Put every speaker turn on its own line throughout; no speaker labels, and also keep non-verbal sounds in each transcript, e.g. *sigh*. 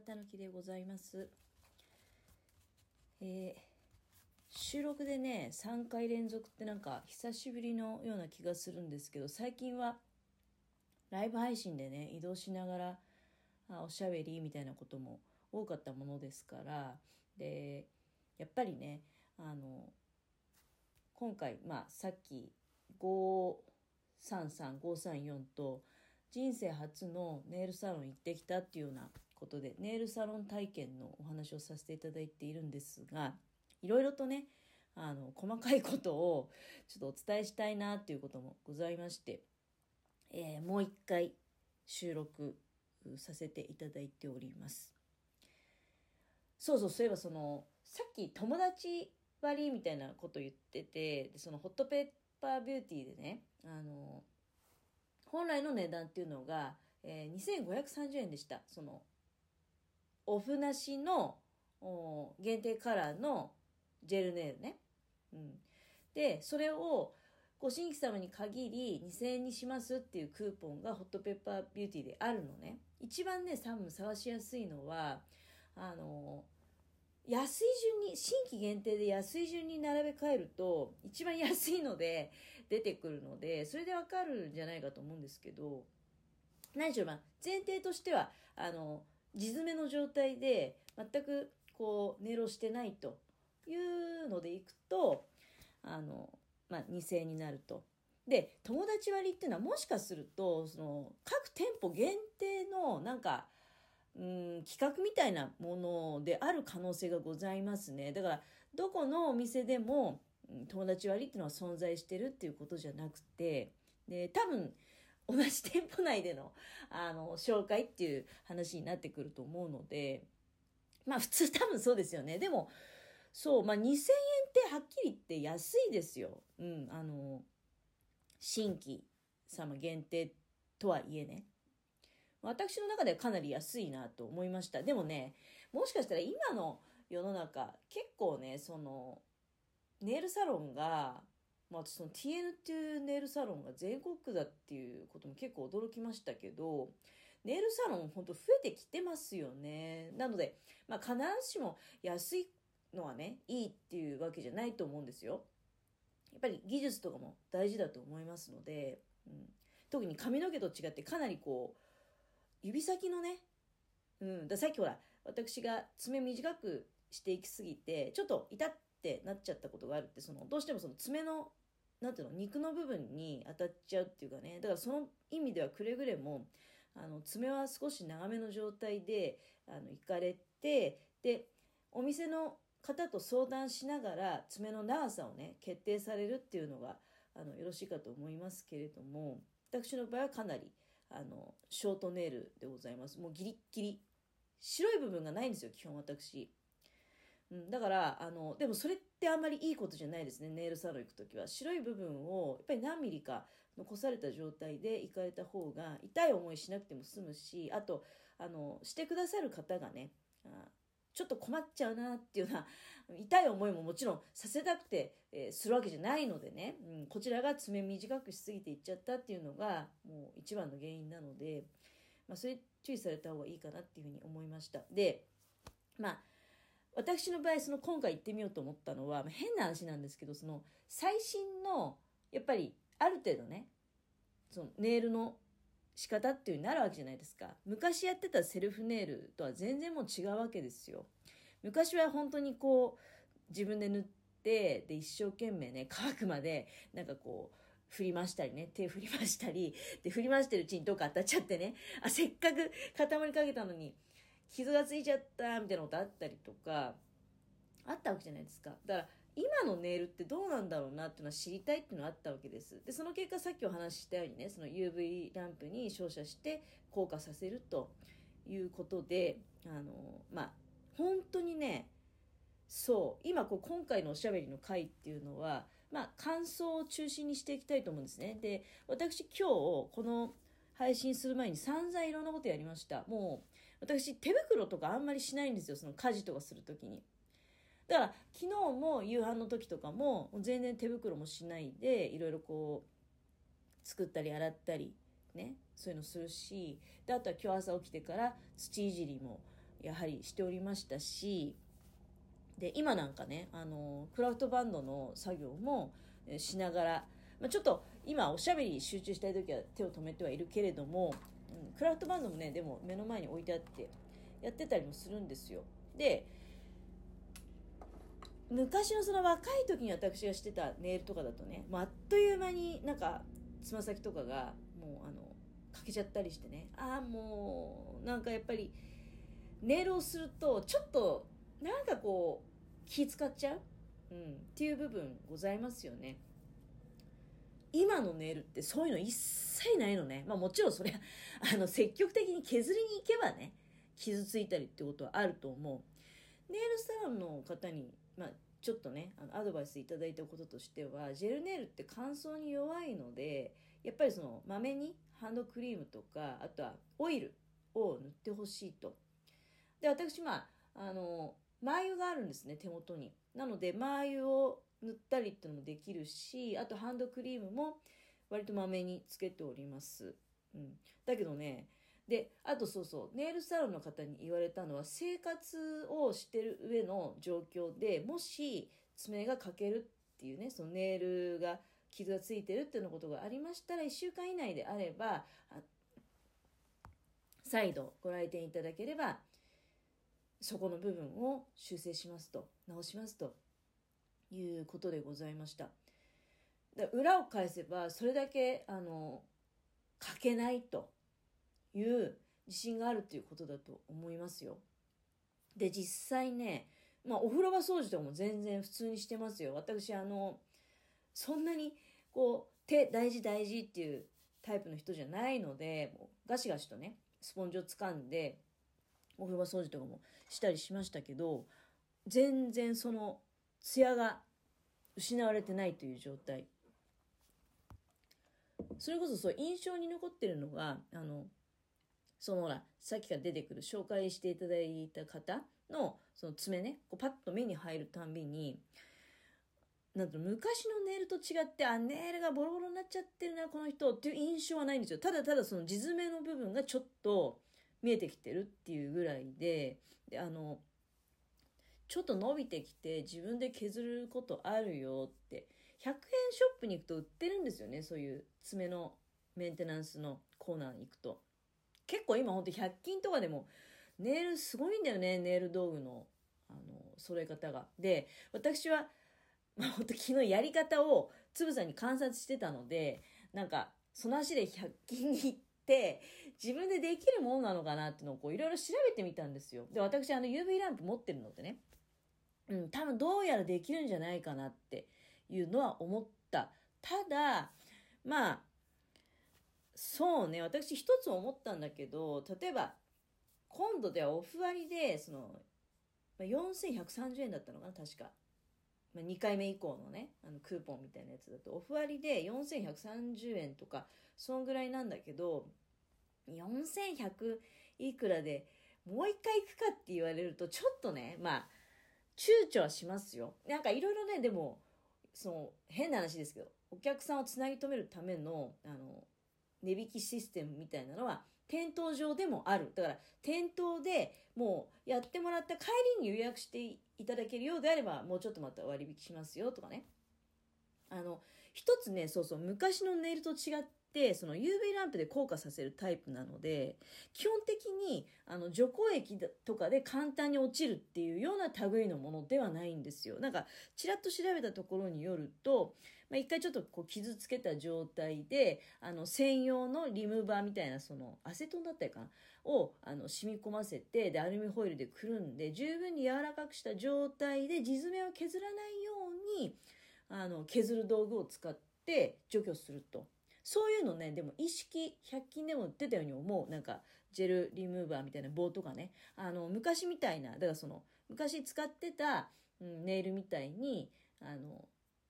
たぬきでございます。えー、収録でね、3回連続ってなんか久しぶりのような気がするんですけど、最近はライブ配信でね、移動しながらあおしゃべりみたいなことも多かったものですから、で、やっぱりね、あの、今回、まあさっき533-534と人生初のネイルサロン行ってきたっていうようなことでネイルサロン体験のお話をさせていただいているんですがいろいろとねあの細かいことをちょっとお伝えしたいなっていうこともございまして、えー、もう一回収録させていただいております。そうそうそういえばそのさっき友達割りみたいなこと言っててそのホットペッパービューティーでねあの本来の値段っていうのが、えー、2530円でした。そのオフなしの限定カラーのジェルネイルね。うん、でそれをご新規様に限り2000円にしますっていうクーポンがホットペッパービューティーであるのね。一番ね、サム探しやすいのは、あの、安い順に、新規限定で安い順に並べ替えると、一番安いので出てくるので、それでわかるんじゃないかと思うんですけど、何しろまあ、前提としては、あの、地詰めの状態で全くこう寝ろしてないというのでいくとあの、まあ、2000円になると。で友達割っていうのはもしかするとその各店舗限定のなんかうん企画みたいなものである可能性がございますねだからどこのお店でも友達割っていうのは存在してるっていうことじゃなくてで多分同じ店舗内での、あの、紹介っていう話になってくると思うので、まあ普通多分そうですよね。でも、そう、まあ2000円ってはっきり言って安いですよ。うん、あの、新規様限定とはいえね。私の中ではかなり安いなと思いました。でもね、もしかしたら今の世の中、結構ね、その、ネイルサロンがまあ、その TN っていうネイルサロンが全国区だっていうことも結構驚きましたけど、ネイルサロン本当増えてきてますよね。なので、まあ、必ずしも安いのはね、いいっていうわけじゃないと思うんですよ。やっぱり技術とかも大事だと思いますので、うん、特に髪の毛と違ってかなりこう、指先のね、うん、ださっきほら、私が爪短くしていきすぎて、ちょっと痛ってなっちゃったことがあるって、その、どうしてもその爪のなんていうの？肉の部分に当たっちゃうっていうかね。だからその意味ではくれぐれもあの爪は少し長めの状態であの行かれてでお店の方と相談しながら爪の長さをね決定されるっていうのがあのよろしいかと思いますけれども私の場合はかなりあのショートネイルでございます。もうギリッギリ。白い部分がないんですよ基本私。うん、だからあのでもそれってあんまりいいことじゃないですね。ネイルサロン行く時は。白い部分をやっぱり何ミリか残された状態で行かれた方が痛い思いしなくても済むしあとあのしてくださる方がねあちょっと困っちゃうなっていうような *laughs* 痛い思いももちろんさせたくて、えー、するわけじゃないのでね、うん、こちらが爪短くしすぎていっちゃったっていうのがもう一番の原因なので、まあ、それ注意された方がいいかなっていうふうに思いました。でまあ私の場合その今回行ってみようと思ったのは、ま、変な話なんですけどその最新のやっぱりある程度ねそのネイルの仕方っていうになるわけじゃないですか。昔やってたセルフネイルとは全然もう違うわけですよ。昔は本当にこう自分で塗ってで一生懸命ね乾くまでなんかこう振り回したりね、手振り回したり、で、振り回してるうちにどっか当たっちゃってね、あ、せっかく固まりかけたのに、傷がついちゃったみたいなことあったりとかあったわけじゃないですか。だから今のネイルってどうなんだろうなっていうのは知りたいっていうのはあったわけです。でその結果さっきお話ししたようにねその UV ランプに照射して硬化させるということであのまあ本当にねそう今こう今回のおしゃべりの回っていうのはまあ感想を中心にしていきたいと思うんですね。で私今日この配信する前に散々いろんなことやりました。もう私手袋とかあんまりしないんですよその家事とかする時に。だから昨日も夕飯の時とかも全然手袋もしないでいろいろこう作ったり洗ったりねそういうのするしであとは今日朝起きてから土いじりもやはりしておりましたしで今なんかねあのクラフトバンドの作業もしながら、まあ、ちょっと今おしゃべり集中したい時は手を止めてはいるけれども、クラフトバンドもねでも目の前に置いてあってやってたりもするんですよ。で昔のその若い時に私がしてたネイルとかだとね、まあ、あっという間になんかつま先とかがもうあの欠けちゃったりしてねああもうなんかやっぱりネイルをするとちょっとなんかこう気使っちゃう、うん、っていう部分ございますよね。今のネイルってそういうの一切ないのね。まあもちろんそれは *laughs* あの積極的に削りに行けばね傷ついたりってことはあると思う。ネイルサロンの方に、まあ、ちょっとねあのアドバイスいただいたこととしてはジェルネイルって乾燥に弱いのでやっぱりそのまめにハンドクリームとかあとはオイルを塗ってほしいと。で私まああのマー油があるんですね手元に。なのでマー油を塗ったりっていうのもできるしあとハンドクリームも割とまめにつけております、うん、だけどねであとそうそうネイルサロンの方に言われたのは生活をしてる上の状況でもし爪が欠けるっていうねそのネイルが傷がついてるっていうのことがありましたら1週間以内であれば再度ご来店いただければそこの部分を修正しますと直しますと。いうことでございました。裏を返せばそれだけあの書けないという自信があるということだと思いますよ。で実際ねまあお風呂場掃除とかも全然普通にしてますよ。私あのそんなにこう手大事大事っていうタイプの人じゃないのでもうガシガシとねスポンジを掴んでお風呂場掃除とかもしたりしましたけど全然そのツヤが失われてないという状態。それこそそう印象に残ってるのがあのそのほらさっきから出てくる紹介していただいた方のその爪ねこうパッと目に入るたんびになんと昔のネイルと違ってあネイルがボロボロになっちゃってるなこの人っていう印象はないんですよ。ただただその地爪の部分がちょっと見えてきてるっていうぐらいでであのちょっと伸びてきて自分で削ることあるよって。100円ショップに行くと売ってるんですよねそういう爪のメンテナンスのコーナーに行くと。結構今ほんと100均とかでもネイルすごいんだよねネイル道具のあの揃え方が。で私は、まあ、ほんと昨日やり方をつぶさに観察してたのでなんかその足で100均に行って自分でできるものなのかなっていうのをこういろいろ調べてみたんですよ。で私あの UV ランプ持ってるのでねうん多分どうやらできるんじゃないかなっていうのは思った。ただまあそうね。私一つ思ったんだけど例えば今度ではオフ割でその、ま、4130円だったのかな確か、まあ、2回目以降のねあのクーポンみたいなやつだと。オフ割で4130円とかそんぐらいなんだけど4100いくらでもう一回行くかって言われるとちょっとねまあ躊躇はしますよ。なんかいろいろねでもその変な話ですけどお客さんをつなぎ止めるためのあの値引きシステムみたいなのは店頭上でもある。だから店頭でもうやってもらった帰りに予約していただけるようであればもうちょっとまた割引しますよとかね。あの一つねそうそう昔のネイルと違ってその UV ランプで硬化させるタイプなので基本的にあの除光液とかで簡単に落ちるっていうような類のものではないんですよなんかちらっと調べたところによるとまあ、一回ちょっとこう傷つけた状態であの専用のリムーバーみたいなそのアセトンだったりかな？をあの染み込ませてでアルミホイルでくるんで十分に柔らかくした状態で地爪を削らないようにあの削る道具を使って除去すると。そういうのね、でも意識、100均でも売ってたように思う。なんか、ジェルリムーバーみたいな棒とかね。あの、昔みたいな、だからその、昔使ってた、うん、ネイルみたいに、あの、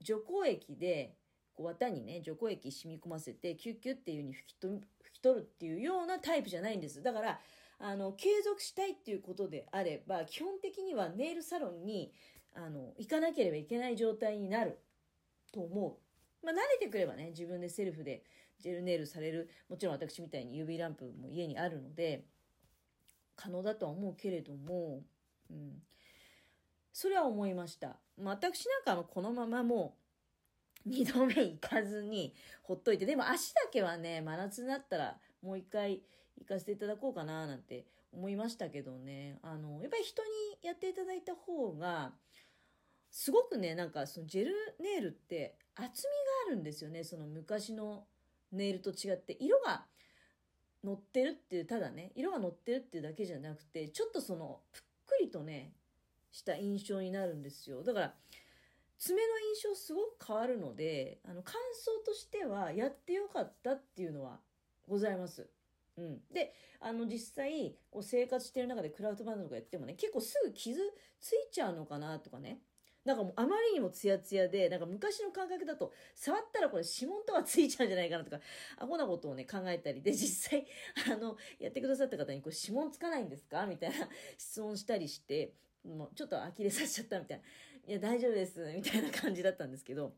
除光液でこう綿にね除光液染み込ませてキュッキュッっていう風に拭き取拭き取るっていうようなタイプじゃないんですだからあの継続したいっていうことであれば基本的にはネイルサロンにあの行かなければいけない状態になると思う。まあ、慣れてくればね自分でセルフでジェルネイルされるもちろん私みたいに UV ランプも家にあるので可能だとは思うけれども、うん、それは思いました。私なんかのこのままもう2度目行かずにほっといて、でも足だけはね、真夏になったらもう一回行かせていただこうかななんて思いましたけどね。あの、やっぱり人にやっていただいた方が、すごくね、なんかそのジェルネイルって厚みがあるんですよね。その昔のネイルと違って。色が乗ってるっていう、ただね、色が乗ってるっていうだけじゃなくて、ちょっとその、ぷっくりとね、した印象になるんですよ。だから、爪の印象すごく変わるので、あの、感想としては、やってよかったっていうのはございます。うん。で、あの、実際、こう生活してる中でクラウドバンドとかやってもね、結構すぐ傷ついちゃうのかなとかね。なんかもうあまりにもツヤツヤで、なんか昔の感覚だと、触ったらこれ指紋とかついちゃうんじゃないかなとか、アホなことをね、考えたりで、実際、あの、やってくださった方に、これ指紋つかないんですか？みたいな質問したりして、もうちょっと呆れさせちゃったみたいな。いや、大丈夫です、みたいな感じだったんですけど、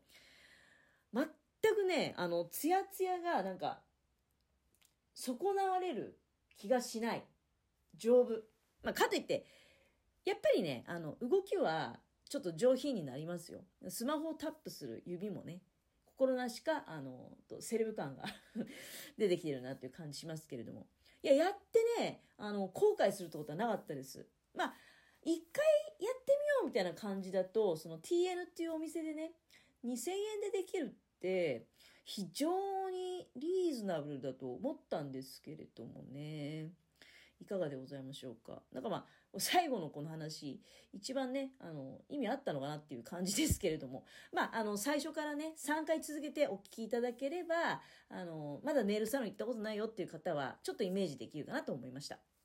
全くね、あの、ツヤツヤがなんか、損なわれる気がしない。丈夫。まあ、かといって、やっぱりね、あの、動きは、ちょっと上品になりますよ。スマホをタップする指もね、心なしか、あの、セレブ感が *laughs* 出てきてるなっていう感じしますけれども。いや、やってね、あの、後悔するってことはなかったです。まあ、一回やってみようみたいな感じだと、その TN っていうお店でね、2000円でできるって、非常にリーズナブルだと思ったんですけれどもね。いかがでございましょうか。なんかまあ、最後のこの話、一番ね、あの、意味あったのかなっていう感じですけれども、*laughs* まあ、あの、最初からね、3回続けてお聞きいただければ、あの、まだネイルサロン行ったことないよっていう方は、ちょっとイメージできるかなと思いました。